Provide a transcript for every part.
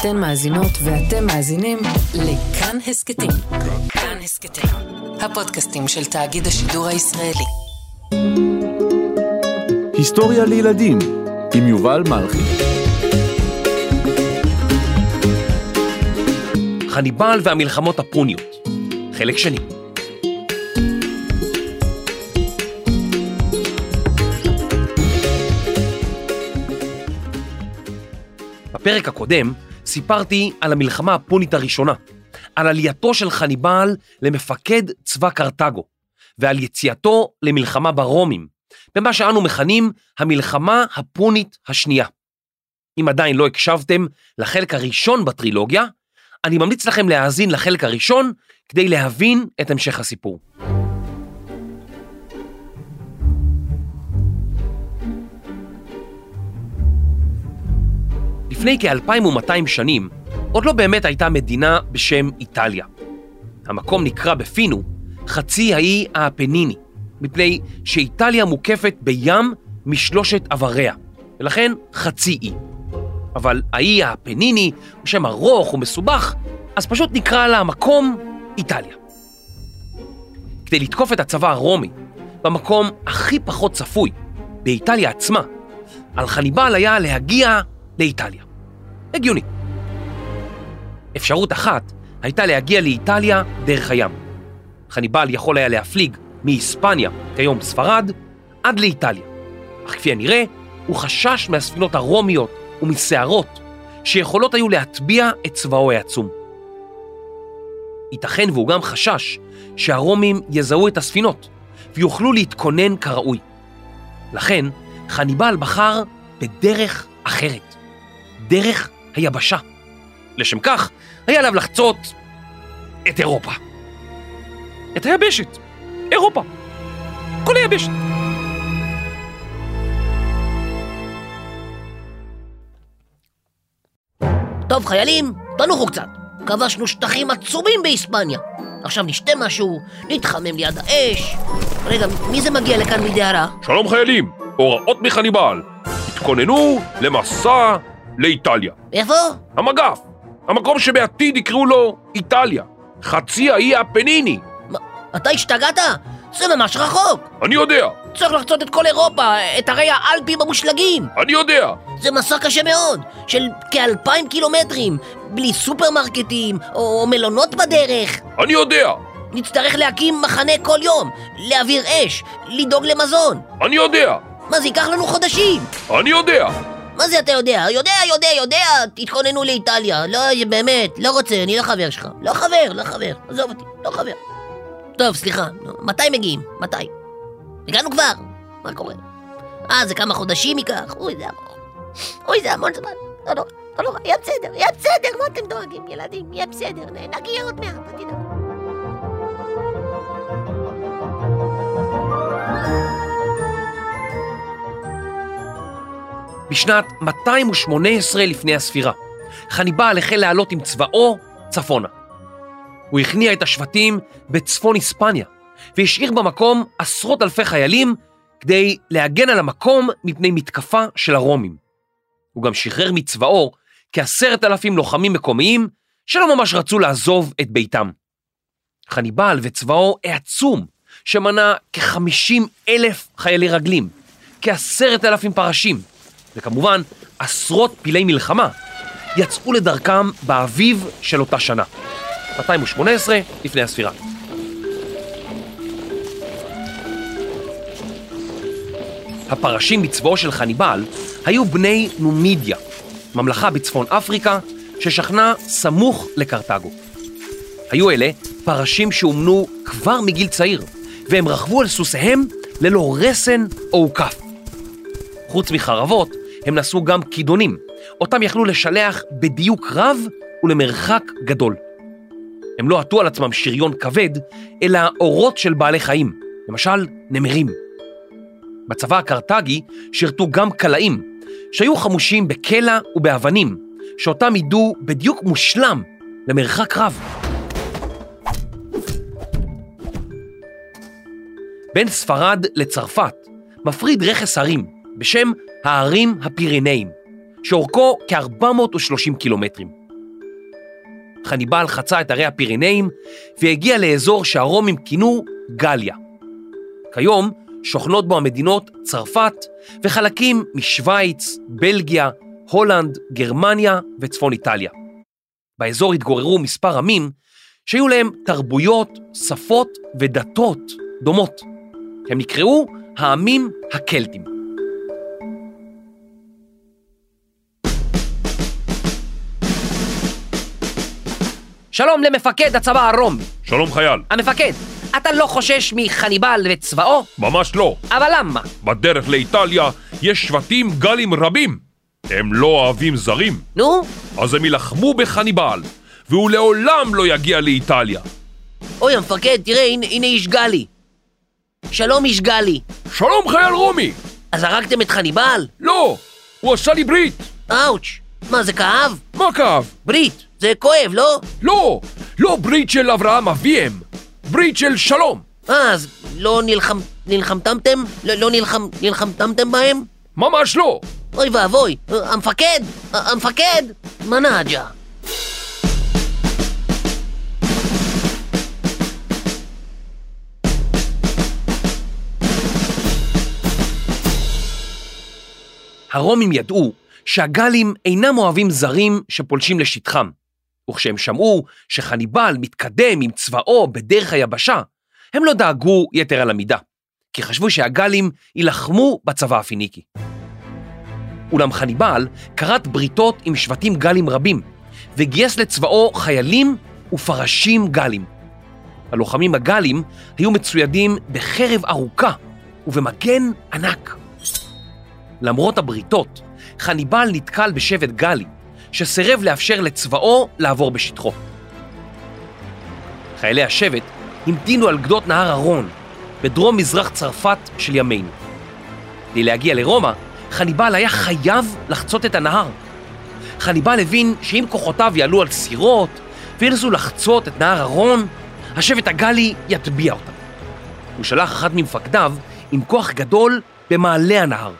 אתן מאזינות ואתם מאזינים לכאן הסכתים. כאן הסכתים, הפודקאסטים של תאגיד השידור הישראלי. היסטוריה לילדים עם יובל מלכי. חניבל והמלחמות הפוניות, חלק שני. בפרק הקודם סיפרתי על המלחמה הפונית הראשונה, על עלייתו של חניבל למפקד צבא קרתגו, ועל יציאתו למלחמה ברומים, במה שאנו מכנים המלחמה הפונית השנייה. אם עדיין לא הקשבתם לחלק הראשון בטרילוגיה, אני ממליץ לכם להאזין לחלק הראשון כדי להבין את המשך הסיפור. לפני כ-2200 שנים, עוד לא באמת הייתה מדינה בשם איטליה. המקום נקרא בפינו חצי האי האפניני, מפני שאיטליה מוקפת בים משלושת עבריה, ולכן חצי אי. אבל האי האפניני הוא שם ארוך ומסובך, אז פשוט נקרא לה המקום איטליה. כדי לתקוף את הצבא הרומי, במקום הכי פחות צפוי, באיטליה עצמה, על חניבל היה להגיע לאיטליה. הגיוני. אפשרות אחת הייתה להגיע לאיטליה דרך הים. חניבל יכול היה להפליג מהיספניה, כיום ספרד, עד לאיטליה. אך כפי הנראה, הוא חשש מהספינות הרומיות ומסערות שיכולות היו להטביע את צבאו העצום. ייתכן והוא גם חשש שהרומים יזהו את הספינות ויוכלו להתכונן כראוי. לכן, חניבל בחר בדרך אחרת, דרך היבשה. לשם כך, היה עליו לחצות את אירופה. את היבשת, אירופה. כל היבשת. טוב, חיילים, תנוחו קצת. כבשנו שטחים עצומים בהיספניה. עכשיו נשתה משהו, נתחמם ליד האש. רגע, מי זה מגיע לכאן מידי הרע? שלום חיילים, הוראות מחניבל. התכוננו למסע לאיטליה. איפה? המגף, המקום שבעתיד יקראו לו איטליה. חצי האי הפניני. מה, אתה השתגעת? זה ממש רחוק. אני יודע, צריך לחצות את כל אירופה, את הרי האלפים המושלגים. אני יודע. זה מסע קשה מאוד, של כאלפיים קילומטרים, בלי סופרמרקטים או, או מלונות בדרך. אני יודע, נצטרך להקים מחנה כל יום, להעביר אש, לדאוג למזון. אני יודע, מה, זה ייקח לנו חודשים. אני יודע. מה זה אתה יודע? יודע, יודע, יודע, תתכוננו לאיטליה. לא, באמת, לא רוצה, אני לא חבר שלך. לא חבר, לא חבר, עזוב אותי, לא חבר. טוב, סליחה, מתי מגיעים? מתי? הגענו כבר, מה קורה? אה, זה כמה חודשים ייקח? אוי, זה ארוך. אוי, זה המון זמן. לא נורא, לא נורא, יהיה בסדר, יהיה בסדר, מה אתם דואגים, ילדים? יהיה בסדר, נגיע עוד מעט, אל תדאגו. בשנת 218 לפני הספירה, חניבל החל לעלות עם צבאו צפונה. הוא הכניע את השבטים בצפון היספניה, והשאיר במקום עשרות אלפי חיילים כדי להגן על המקום מפני מתקפה של הרומים. הוא גם שחרר מצבאו כעשרת אלפים לוחמים מקומיים שלא ממש רצו לעזוב את ביתם. חניבל וצבאו העצום, שמנה כ-50 אלף חיילי רגלים, כעשרת אלפים פרשים, וכמובן עשרות פילי מלחמה, יצאו לדרכם באביב של אותה שנה, 218 לפני הספירה. הפרשים בצבאו של חניבל היו בני נומידיה, ממלכה בצפון אפריקה ששכנה סמוך לקרתגו. היו אלה פרשים שאומנו כבר מגיל צעיר, והם רכבו על סוסיהם ללא רסן או עוקף. חוץ מחרבות, הם נשאו גם כידונים, אותם יכלו לשלח בדיוק רב ולמרחק גדול. הם לא עטו על עצמם שריון כבד, אלא אורות של בעלי חיים, למשל נמרים. בצבא הקרתגי שירתו גם קלעים, שהיו חמושים בקלע ובאבנים, שאותם ידעו בדיוק מושלם למרחק רב. בין ספרד לצרפת מפריד רכס הרים בשם הערים הפירנאים, שאורכו כ-430 קילומטרים. חניבל חצה את הרי הפירנאים והגיע לאזור שהרומים כינו גליה. כיום שוכנות בו המדינות צרפת וחלקים משוויץ, בלגיה, הולנד, גרמניה וצפון איטליה. באזור התגוררו מספר עמים שהיו להם תרבויות, שפות ודתות דומות. הם נקראו העמים הקלטים. שלום למפקד הצבא הרומי. שלום חייל. המפקד, אתה לא חושש מחניבל וצבאו? ממש לא. אבל למה? בדרך לאיטליה יש שבטים גלים רבים. הם לא אוהבים זרים, נו, אז הם יילחמו בחניבל, והוא לעולם לא יגיע לאיטליה. אוי המפקד, תראה, הנה, הנה איש גלי. שלום איש גלי. שלום חייל רומי! אז הרגתם את חניבל? לא! הוא עשה לי ברית! אאוץ'. מה, זה כאב? מה כאב? ברית. זה כואב, לא? לא! לא ברית של אברהם אביהם! ברית של שלום! אה, אז לא נלחם... נלחמתמתם? לא, לא נלחם... נלחמתמתם בהם? ממש לא! אוי ואבוי. המפקד! המפקד! מנאג'ה. הרומים ידעו שהגלים אינם אוהבים זרים שפולשים לשטחם, וכשהם שמעו שחניבל מתקדם עם צבאו בדרך היבשה, הם לא דאגו יתר על המידה, כי חשבו שהגלים יילחמו בצבא הפיניקי. אולם חניבל כרת בריתות עם שבטים גלים רבים, וגייס לצבאו חיילים ופרשים גלים. הלוחמים הגלים היו מצוידים בחרב ארוכה ובמגן ענק. למרות הבריתות, חניבל נתקל בשבט גלי, שסירב לאפשר לצבאו לעבור בשטחו. חיילי השבט המתינו על גדות נהר הרון, בדרום מזרח צרפת של ימינו. כדי להגיע לרומא, חניבל היה חייב לחצות את הנהר. חניבל הבין שאם כוחותיו יעלו על סירות וינסו לחצות את נהר הרון, השבט הגלי יטביע אותם. הוא שלח אחד ממפקדיו עם כוח גדול במעלה הנהר.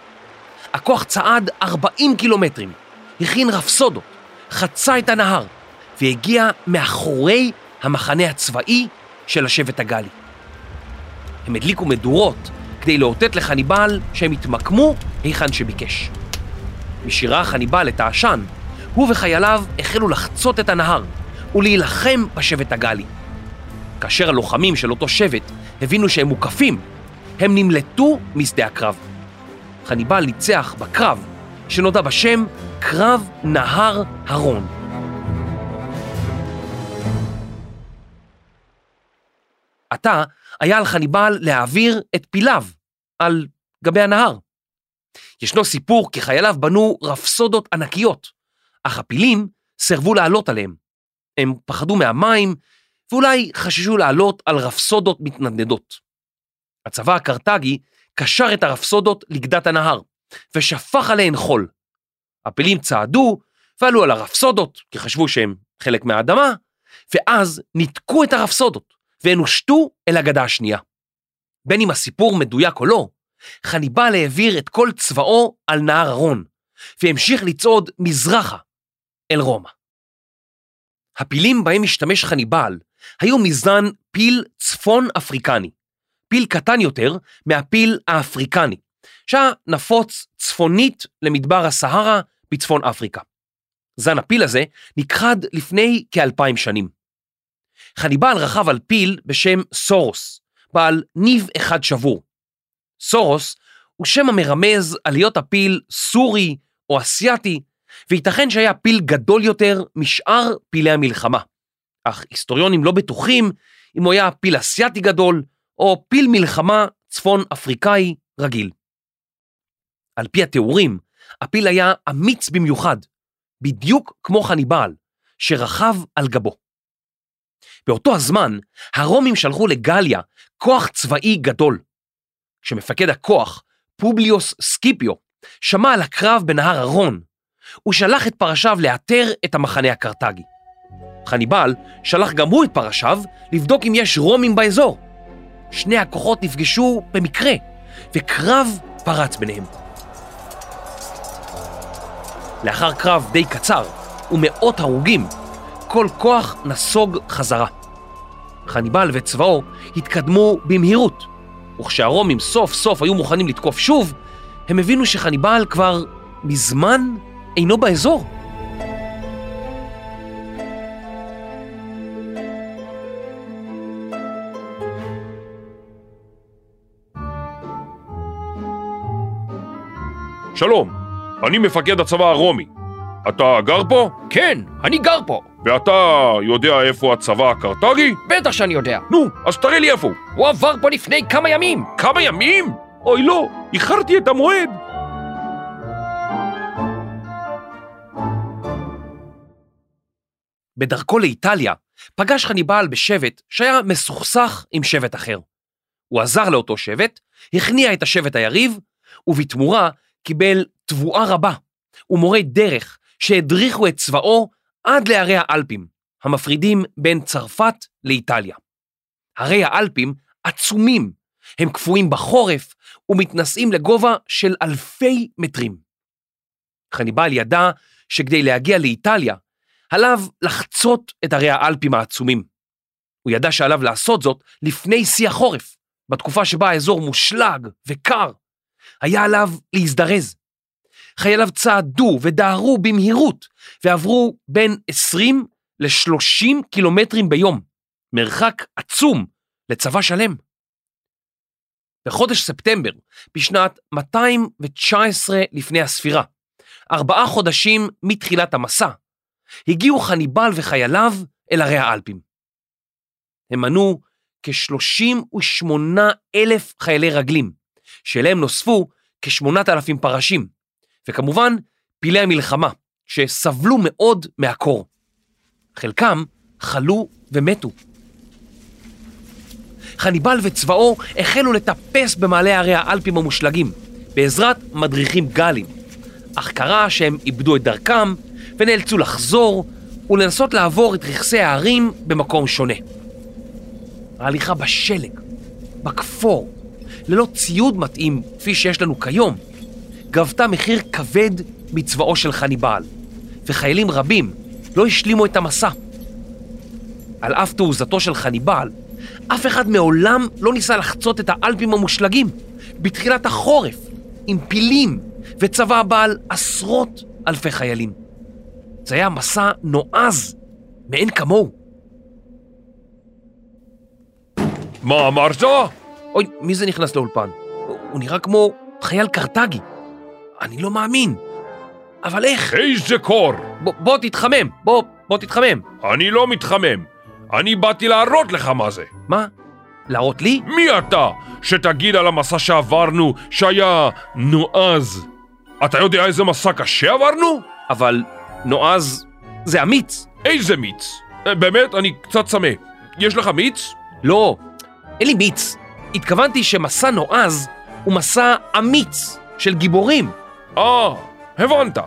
הכוח צעד 40 קילומטרים, הכין רפסודות, חצה את הנהר והגיע מאחורי המחנה הצבאי של השבט הגלי. הם הדליקו מדורות כדי לאותת לחניבל שהם יתמקמו היכן שביקש. משירה חניבל את העשן, הוא וחייליו החלו לחצות את הנהר ולהילחם בשבט הגלי. כאשר הלוחמים של אותו שבט הבינו שהם מוקפים, הם נמלטו משדה הקרב. חניבל ניצח בקרב שנודע בשם קרב נהר הרון. עתה היה על חניבל להעביר את פיליו על גבי הנהר. ישנו סיפור כי חייליו בנו רפסודות ענקיות, אך הפילים סירבו לעלות עליהם. הם פחדו מהמים ואולי חששו לעלות על רפסודות מתנדנדות. הצבא הקרתגי קשר את הרפסודות לגדת הנהר ושפך עליהן חול. הפילים צעדו ועלו על הרפסודות, כי חשבו שהם חלק מהאדמה, ואז ניתקו את הרפסודות והן הושטו אל הגדה השנייה. בין אם הסיפור מדויק או לא, חניבל העביר את כל צבאו על נהר הרון, והמשיך לצעוד מזרחה אל רומא. הפילים בהם השתמש חניבל היו מזן פיל צפון אפריקני, פיל קטן יותר מהפיל האפריקני, שהיה נפוץ צפונית למדבר הסהרה בצפון אפריקה. זן הפיל הזה נכחד לפני כאלפיים שנים. חניבל רכב על פיל בשם סורוס, בעל ניב אחד שבור. סורוס הוא שם המרמז על להיות הפיל סורי או אסייתי, וייתכן שהיה פיל גדול יותר משאר פילי המלחמה. אך היסטוריונים לא בטוחים אם הוא היה פיל אסייתי גדול או פיל מלחמה צפון אפריקאי רגיל. על פי התיאורים, הפיל היה אמיץ במיוחד, בדיוק כמו חניבעל, שרכב על גבו. באותו הזמן, הרומים שלחו לגליה כוח צבאי גדול. כשמפקד הכוח, פובליוס סקיפיו, שמע על הקרב בנהר הרון, הוא שלח את פרשיו לאתר את המחנה הקרתגי. חניבל שלח גם הוא את פרשיו לבדוק אם יש רומים באזור. שני הכוחות נפגשו במקרה, וקרב פרץ ביניהם. לאחר קרב די קצר ומאות הרוגים, כל כוח נסוג חזרה. חניבל וצבאו התקדמו במהירות, וכשהרומים סוף סוף היו מוכנים לתקוף שוב, הם הבינו שחניבל כבר מזמן אינו באזור. שלום, אני מפקד הצבא הרומי. אתה גר פה? כן, אני גר פה. ואתה יודע איפה הצבא הקרתגי? בטח שאני יודע. נו, אז תראה לי איפה הוא. הוא עבר פה לפני כמה ימים. כמה ימים? אוי לא, איחרתי את המועד. בדרכו לאיטליה פגש חניבל בשבט שהיה מסוכסך עם שבט אחר. הוא עזר לאותו שבט, הכניע את השבט היריב, ובתמורה קיבל תבואה רבה ומורי דרך שהדריכו את צבאו עד להרי האלפים, המפרידים בין צרפת לאיטליה. הרי האלפים עצומים, הם קפואים בחורף ומתנשאים לגובה של אלפי מטרים. חניבל ידע שכדי להגיע לאיטליה, עליו לחצות את הרי האלפים העצומים. הוא ידע שעליו לעשות זאת לפני שיא החורף, בתקופה שבה האזור מושלג וקר. היה עליו להזדרז. חייליו צעדו ודהרו במהירות ועברו בין 20 ל-30 קילומטרים ביום, מרחק עצום לצבא שלם. בחודש ספטמבר, בשנת 219 לפני הספירה, ארבעה חודשים מתחילת המסע, הגיעו חניבל וחייליו אל ערי האלפים. הם מנו כ-38 אלף חיילי רגלים, שאליהם נוספו כ-8,000 פרשים, וכמובן פילי המלחמה, שסבלו מאוד מהקור. חלקם חלו ומתו. חניבל וצבאו החלו לטפס במעלה הרי האלפים המושלגים, בעזרת מדריכים גלים, אך קרה שהם איבדו את דרכם ונאלצו לחזור ולנסות לעבור את רכסי ההרים במקום שונה. ההליכה בשלג, בכפור, ללא ציוד מתאים כפי שיש לנו כיום, גבתה מחיר כבד מצבאו של חניבל, וחיילים רבים לא השלימו את המסע. על אף תעוזתו של חניבל, אף אחד מעולם לא ניסה לחצות את האלפים המושלגים בתחילת החורף, עם פילים וצבא בעל עשרות אלפי חיילים. זה היה מסע נועז, מאין כמוהו. מה אמרת? אוי, מי זה נכנס לאולפן? הוא, הוא נראה כמו חייל קרטגי. אני לא מאמין. אבל איך? איזה קור! בוא, בוא תתחמם, בוא, בוא תתחמם. אני לא מתחמם. אני באתי להראות לך מה זה. מה? להראות לי? מי אתה שתגיד על המסע שעברנו שהיה נועז? אתה יודע איזה מסע קשה עברנו? אבל נועז זה אמיץ. איזה מיץ? אה, באמת, אני קצת צמא. יש לך מיץ? לא, אין לי מיץ. התכוונתי שמסע נועז הוא מסע אמיץ של גיבורים. אה, הבנת.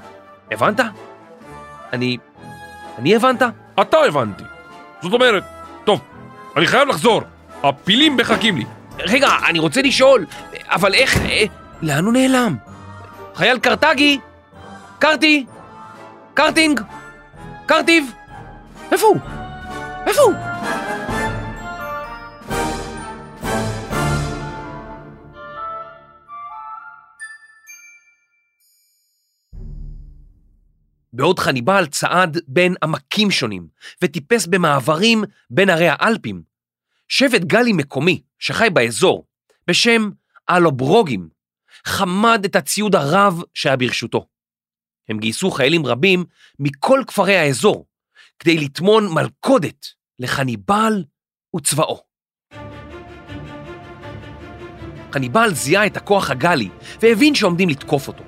הבנת? אני... אני הבנת? אתה הבנתי. זאת אומרת, טוב, אני חייב לחזור. הפילים מחכים לי. רגע, אני רוצה לשאול, אבל איך... אה, לאן הוא נעלם? חייל קרטגי? קרטי? קרטינג? קרטיב? איפה הוא? איפה הוא? בעוד חניבל צעד בין עמקים שונים וטיפס במעברים בין ערי האלפים, שבט גלי מקומי שחי באזור, בשם אלוברוגים, חמד את הציוד הרב שהיה ברשותו. הם גייסו חיילים רבים מכל כפרי האזור כדי לטמון מלכודת לחניבל וצבאו. חניבל זיהה את הכוח הגלי והבין שעומדים לתקוף אותו.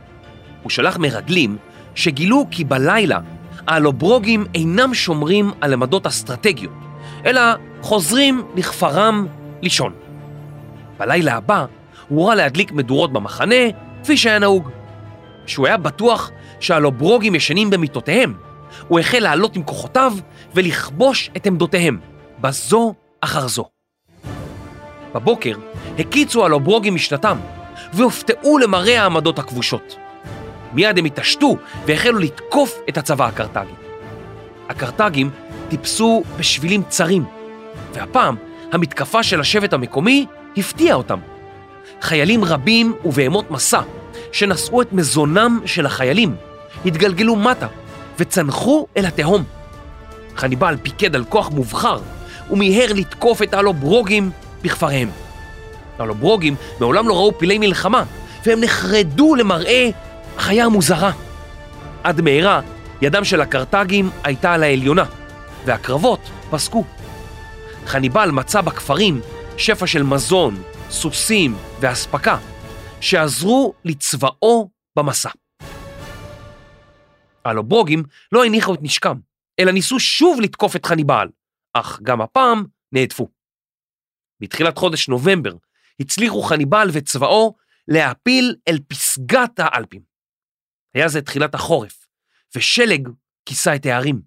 הוא שלח מרגלים שגילו כי בלילה האלוברוגים אינם שומרים על עמדות אסטרטגיות, אלא חוזרים לכפרם לישון. בלילה הבא הוא הורה להדליק מדורות במחנה, כפי שהיה נהוג. כשהוא היה בטוח שהלוברוגים ישנים במיטותיהם, הוא החל לעלות עם כוחותיו ולכבוש את עמדותיהם, בזו אחר זו. בבוקר הקיצו הלוברוגים משנתם, והופתעו למראה העמדות הכבושות. מיד הם התעשתו והחלו לתקוף את הצבא הקרתגי. הקרתגים טיפסו בשבילים צרים, והפעם המתקפה של השבט המקומי הפתיעה אותם. חיילים רבים ובהמות מסע, שנשאו את מזונם של החיילים, התגלגלו מטה וצנחו אל התהום. חניבל פיקד על כוח מובחר ומיהר לתקוף את הלוברוגים בכפריהם. הלוברוגים מעולם לא ראו פילי מלחמה, והם נחרדו למראה החיה המוזרה. עד מהרה ידם של הקרתגים הייתה על העליונה, והקרבות פסקו. חניבל מצא בכפרים שפע של מזון, סוסים ואספקה, שעזרו לצבאו במסע. הלוברוגים לא הניחו את נשקם, אלא ניסו שוב לתקוף את חניבל, אך גם הפעם נהדפו. בתחילת חודש נובמבר הצליחו חניבל וצבאו להעפיל אל פסגת האלפים. היה זה תחילת החורף, ושלג כיסה את הערים.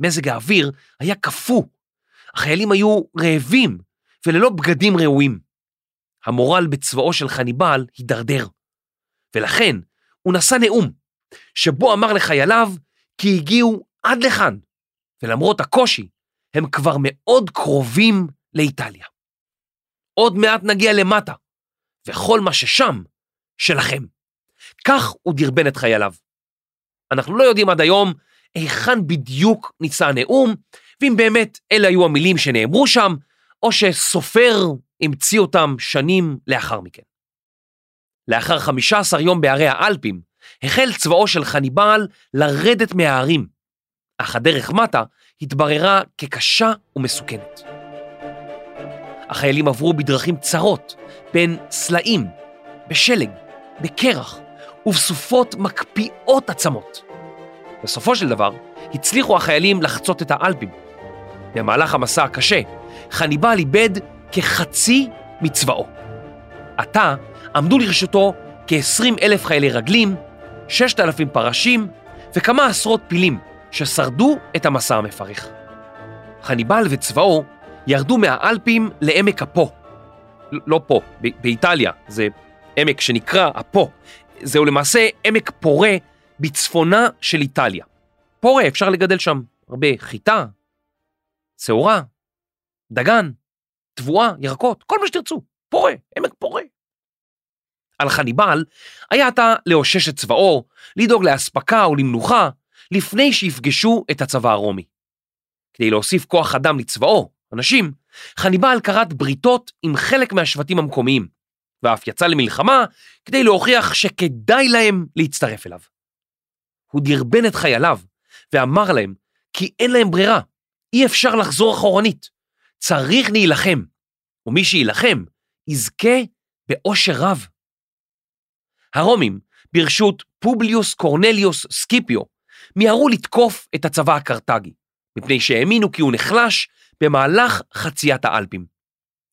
מזג האוויר היה קפוא, החיילים היו רעבים וללא בגדים ראויים. המורל בצבאו של חניבל הידרדר, ולכן הוא נשא נאום, שבו אמר לחייליו כי הגיעו עד לכאן, ולמרות הקושי, הם כבר מאוד קרובים לאיטליה. עוד מעט נגיע למטה, וכל מה ששם, שלכם. כך הוא דרבן את חייליו. אנחנו לא יודעים עד היום היכן בדיוק נישא הנאום, ואם באמת אלה היו המילים שנאמרו שם, או שסופר המציא אותם שנים לאחר מכן. לאחר 15 יום בערי האלפים, החל צבאו של חניבל לרדת מההרים, אך הדרך מטה התבררה כקשה ומסוכנת. החיילים עברו בדרכים צרות, בין סלעים, בשלג, בקרח ובסופות מקפיאות עצמות. בסופו של דבר, הצליחו החיילים לחצות את האלפים. במהלך המסע הקשה, חניבל איבד כחצי מצבאו. עתה עמדו לרשותו כ-20 אלף חיילי רגלים, 6,000 פרשים וכמה עשרות פילים ששרדו את המסע המפרך. חניבל וצבאו ירדו מהאלפים לעמק הפו. לא פה, באיטליה, זה עמק שנקרא הפו. זהו למעשה עמק פורה בצפונה של איטליה. פורה, אפשר לגדל שם הרבה חיטה, שעורה, דגן, תבואה, ירקות, כל מה שתרצו. פורה, עמק פורה. על חניבל היה עתה לאושש את צבאו, לדאוג לאספקה ולמנוחה, לפני שיפגשו את הצבא הרומי. כדי להוסיף כוח אדם לצבאו, אנשים, חניבל כרת בריתות עם חלק מהשבטים המקומיים, ואף יצא למלחמה כדי להוכיח שכדאי להם להצטרף אליו. הוא דרבן את חייליו ואמר להם כי אין להם ברירה, אי אפשר לחזור אחורנית, צריך להילחם, ומי שיילחם יזכה באושר רב. הרומים, בראשות פובליוס קורנליוס סקיפיו, מיהרו לתקוף את הצבא הקרתגי, מפני שהאמינו כי הוא נחלש במהלך חציית האלפים.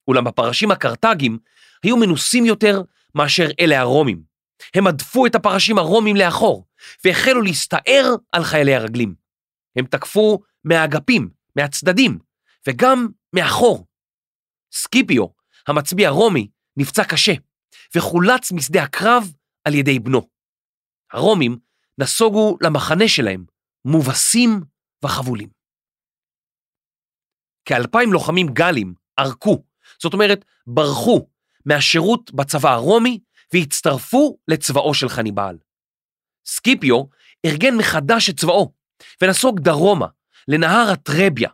אולם הפרשים הקרתגים היו מנוסים יותר מאשר אלה הרומים. הם הדפו את הפרשים הרומים לאחור, והחלו להסתער על חיילי הרגלים. הם תקפו מהאגפים, מהצדדים, וגם מאחור. סקיפיו, המצביא הרומי, נפצע קשה, וחולץ משדה הקרב על ידי בנו. הרומים נסוגו למחנה שלהם, מובסים וחבולים. כאלפיים לוחמים גלים ערקו, זאת אומרת, ברחו מהשירות בצבא הרומי והצטרפו לצבאו של חניבעל. סקיפיו ארגן מחדש את צבאו ונסוג דרומה לנהר הטרביה,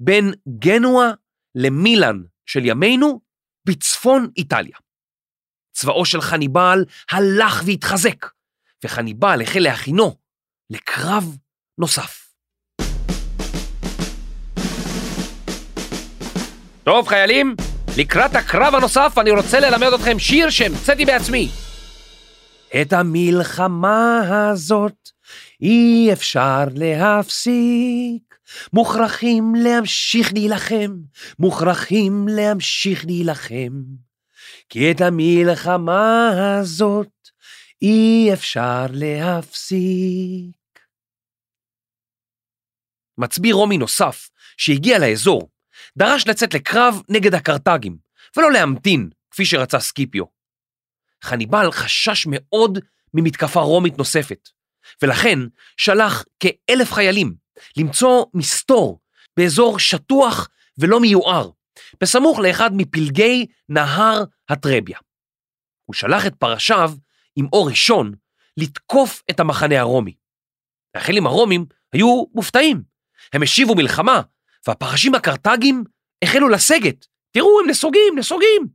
בין גנואה למילאן של ימינו בצפון איטליה. צבאו של חניבעל הלך והתחזק, וחניבעל החל להכינו לקרב נוסף. טוב, חיילים, לקראת הקרב הנוסף אני רוצה ללמד אתכם שיר שהמצאתי בעצמי. את המלחמה הזאת אי אפשר להפסיק. מוכרחים להמשיך להילחם, מוכרחים להמשיך להילחם. כי את המלחמה הזאת אי אפשר להפסיק. מצביא רומי נוסף, שהגיע לאזור, דרש לצאת לקרב נגד הקרתגים, ולא להמתין, כפי שרצה סקיפיו. חניבל חשש מאוד ממתקפה רומית נוספת, ולכן שלח כאלף חיילים למצוא מסתור באזור שטוח ולא מיוער, בסמוך לאחד מפלגי נהר הטרביה. הוא שלח את פרשיו עם אור ראשון לתקוף את המחנה הרומי. החיילים הרומים היו מופתעים. הם השיבו מלחמה, והפרשים הקרתגים החלו לסגת. תראו, הם נסוגים, נסוגים.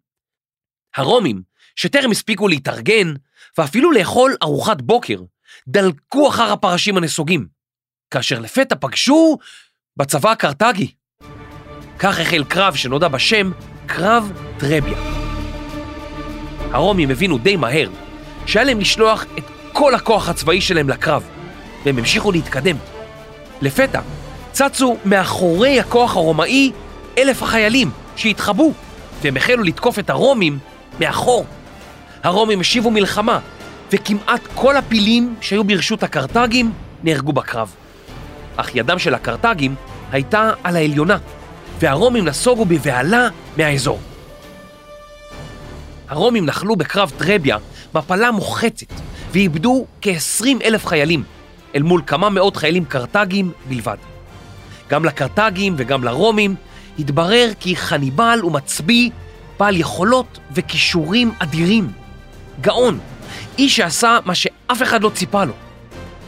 הרומים, שטרם הספיקו להתארגן, ואפילו לאכול ארוחת בוקר, דלקו אחר הפרשים הנסוגים, כאשר לפתע פגשו בצבא הקרתגי. כך החל קרב שנודע בשם קרב טרביה. הרומים הבינו די מהר שהיה להם לשלוח את כל הכוח הצבאי שלהם לקרב, והם המשיכו להתקדם. לפתע צצו מאחורי הכוח הרומאי אלף החיילים שהתחבאו, והם החלו לתקוף את הרומים מאחור. הרומים השיבו מלחמה, וכמעט כל הפילים שהיו ברשות הקרתגים נהרגו בקרב. אך ידם של הקרתגים הייתה על העליונה, והרומים נסוגו בבהלה מהאזור. הרומים נחלו בקרב טרביה מפלה מוחצת, ואיבדו כ-20 אלף חיילים, אל מול כמה מאות חיילים קרתגים בלבד. גם לקרתגים וגם לרומים התברר כי חניבל הוא מצביא בעל יכולות וכישורים אדירים. גאון, איש שעשה מה שאף אחד לא ציפה לו.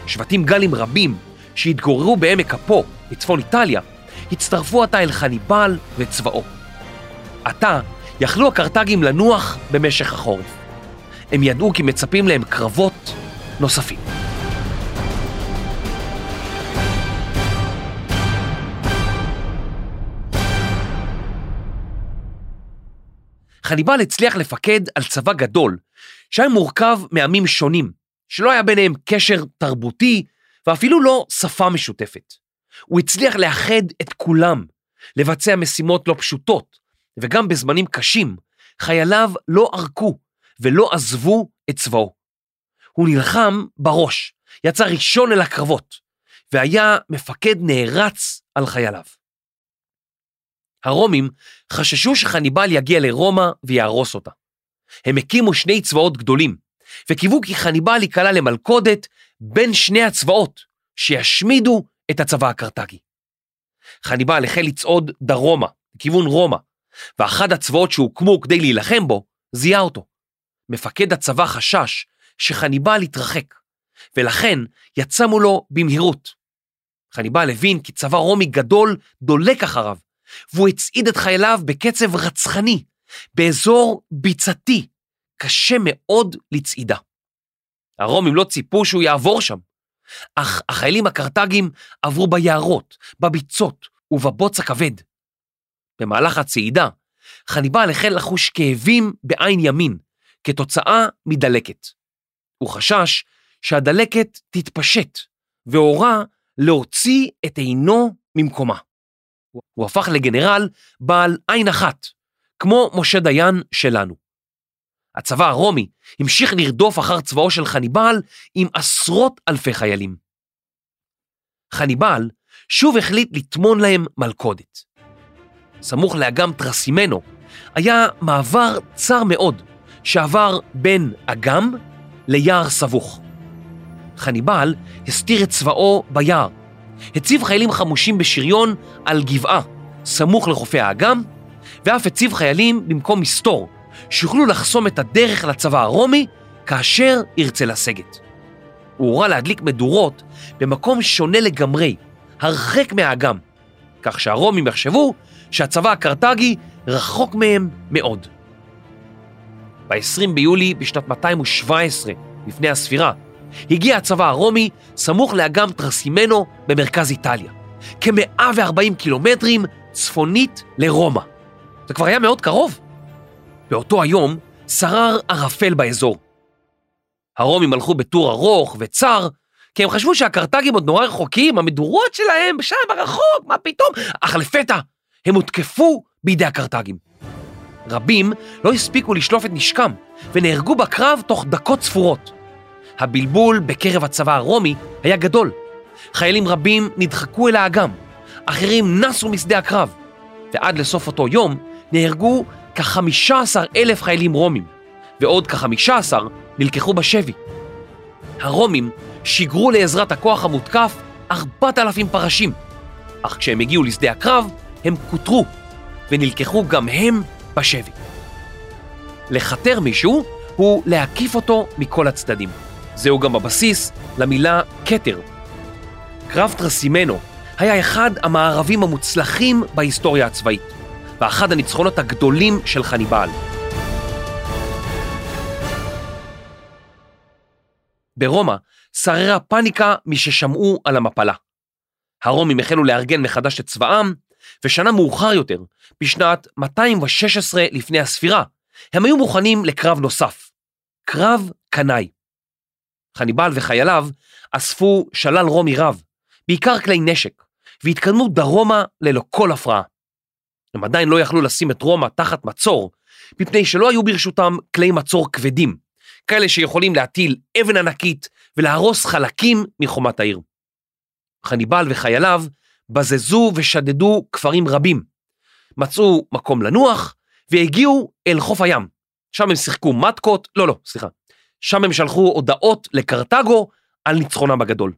שבטים גלים רבים שהתגוררו בעמק אפו בצפון איטליה הצטרפו עתה אל חניבל וצבאו. עתה יכלו הקרתגים לנוח במשך החורף. הם ידעו כי מצפים להם קרבות נוספים. חניבל הצליח לפקד על צבא גדול, שהיה מורכב מעמים שונים, שלא היה ביניהם קשר תרבותי ואפילו לא שפה משותפת. הוא הצליח לאחד את כולם, לבצע משימות לא פשוטות, וגם בזמנים קשים, חייליו לא ערקו ולא עזבו את צבאו. הוא נלחם בראש, יצא ראשון אל הקרבות, והיה מפקד נערץ על חייליו. הרומים חששו שחניבל יגיע לרומא ויהרוס אותה. הם הקימו שני צבאות גדולים, וקיוו כי חניבל ייקלע למלכודת בין שני הצבאות, שישמידו את הצבא הקרתגי. חניבל החל לצעוד דרומה, לכיוון רומא, ואחד הצבאות שהוקמו כדי להילחם בו, זיהה אותו. מפקד הצבא חשש שחניבל יתרחק, ולכן יצא מולו במהירות. חניבל הבין כי צבא רומי גדול דולק אחריו, והוא הצעיד את חייליו בקצב רצחני, באזור ביצתי, קשה מאוד לצעידה. הרומים לא ציפו שהוא יעבור שם, אך החיילים הקרתגים עברו ביערות, בביצות ובבוץ הכבד. במהלך הצעידה, חניבל החל לחוש כאבים בעין ימין, כתוצאה מדלקת. הוא חשש שהדלקת תתפשט, והורה להוציא את עינו ממקומה. הוא הפך לגנרל בעל עין אחת, כמו משה דיין שלנו. הצבא הרומי המשיך לרדוף אחר צבאו של חניבל עם עשרות אלפי חיילים. חניבל שוב החליט לטמון להם מלכודת. סמוך לאגם טרסימנו היה מעבר צר מאוד שעבר בין אגם ליער סבוך. חניבל הסתיר את צבאו ביער, הציב חיילים חמושים בשריון על גבעה סמוך לחופי האגם, ואף הציב חיילים במקום מסתור, שיוכלו לחסום את הדרך לצבא הרומי כאשר ירצה לסגת. הוא הורה להדליק מדורות במקום שונה לגמרי, הרחק מהאגם, כך שהרומים יחשבו שהצבא הקרתגי רחוק מהם מאוד. ב-20 ביולי בשנת 217 לפני הספירה, הגיע הצבא הרומי סמוך לאגם טרסימנו במרכז איטליה, כ-140 קילומטרים צפונית לרומא. זה כבר היה מאוד קרוב. באותו היום שרר ערפל באזור. הרומים הלכו בטור ארוך וצר, כי הם חשבו שהקרתגים עוד נורא רחוקים, המדורות שלהם שם ברחוק, מה פתאום? אך לפתע הם הותקפו בידי הקרתגים. רבים לא הספיקו לשלוף את נשקם, ונהרגו בקרב תוך דקות ספורות. הבלבול בקרב הצבא הרומי היה גדול. חיילים רבים נדחקו אל האגם, אחרים נסו משדה הקרב, ועד לסוף אותו יום נהרגו כ-15 אלף חיילים רומים, ועוד כ-15 נלקחו בשבי. הרומים, שיגרו לעזרת הכוח המותקף 4,000 פרשים, אך כשהם הגיעו לשדה הקרב, הם כותרו, ונלקחו גם הם בשבי. לכתר מישהו הוא להקיף אותו מכל הצדדים. זהו גם הבסיס למילה כתר. קרב טרסימנו היה אחד המערבים המוצלחים בהיסטוריה הצבאית, ואחד הניצחונות הגדולים של חניבעל. ברומא שררה פאניקה מששמעו על המפלה. הרומים החלו לארגן מחדש את צבאם, ושנה מאוחר יותר, בשנת 216 לפני הספירה, הם היו מוכנים לקרב נוסף, קרב קנאי. חניבעל וחייליו אספו שלל רומי רב, בעיקר כלי נשק, והתקדמו דרומה ללא כל הפרעה. הם עדיין לא יכלו לשים את רומא תחת מצור, מפני שלא היו ברשותם כלי מצור כבדים, כאלה שיכולים להטיל אבן ענקית ולהרוס חלקים מחומת העיר. חניבעל וחייליו בזזו ושדדו כפרים רבים, מצאו מקום לנוח והגיעו אל חוף הים. שם הם שיחקו מתקות, לא, לא, סליחה. שם הם שלחו הודעות לקרתגו על ניצחונם הגדול.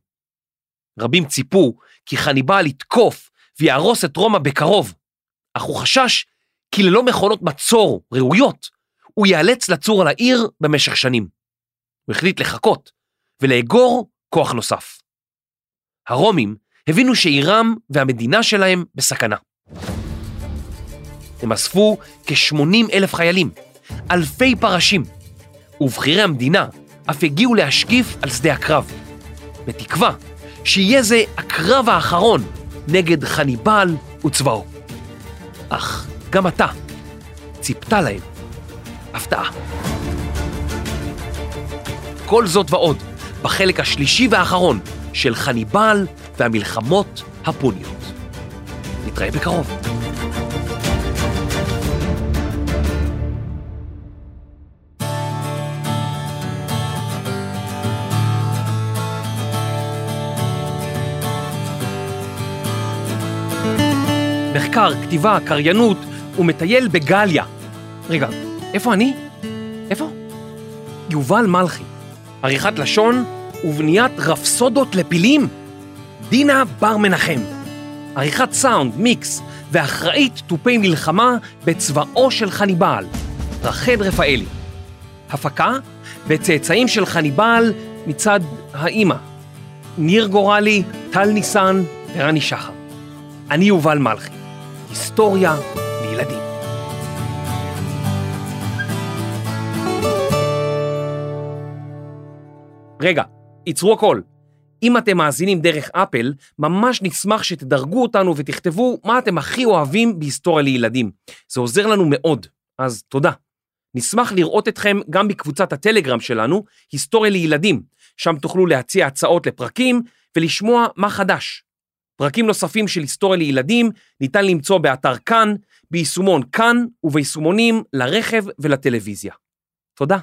רבים ציפו כי חניבעל יתקוף ויהרוס את רומא בקרוב, אך הוא חשש כי ללא מכונות מצור ראויות, הוא ייאלץ לצור על העיר במשך שנים. הוא החליט לחכות ולאגור כוח נוסף. הרומים הבינו שעירם והמדינה שלהם בסכנה. הם אספו כ-80 אלף חיילים, אלפי פרשים, ובכירי המדינה אף הגיעו להשקיף על שדה הקרב, בתקווה שיהיה זה הקרב האחרון נגד חניבעל וצבאו. אך גם אתה ציפתה להם הפתעה. כל זאת ועוד בחלק השלישי והאחרון של חניבעל והמלחמות הפוניות. נתראה בקרוב. מחקר, כתיבה, קריינות ומטייל בגליה. רגע, איפה אני? איפה? יובל מלכי, עריכת לשון ובניית רפסודות לפילים. דינה בר מנחם, עריכת סאונד, מיקס ואחראית תופי מלחמה בצבאו של חניבעל, רחל רפאלי. הפקה וצאצאים של חניבעל מצד האימא, ניר גורלי, טל ניסן ורני שחר. אני יובל מלכי, היסטוריה לילדים. רגע, עצרו הכל. אם אתם מאזינים דרך אפל, ממש נשמח שתדרגו אותנו ותכתבו מה אתם הכי אוהבים בהיסטוריה לילדים. זה עוזר לנו מאוד, אז תודה. נשמח לראות אתכם גם בקבוצת הטלגרם שלנו, היסטוריה לילדים, שם תוכלו להציע הצעות לפרקים ולשמוע מה חדש. פרקים נוספים של היסטוריה לילדים ניתן למצוא באתר כאן, ביישומון כאן וביישומונים לרכב ולטלוויזיה. תודה.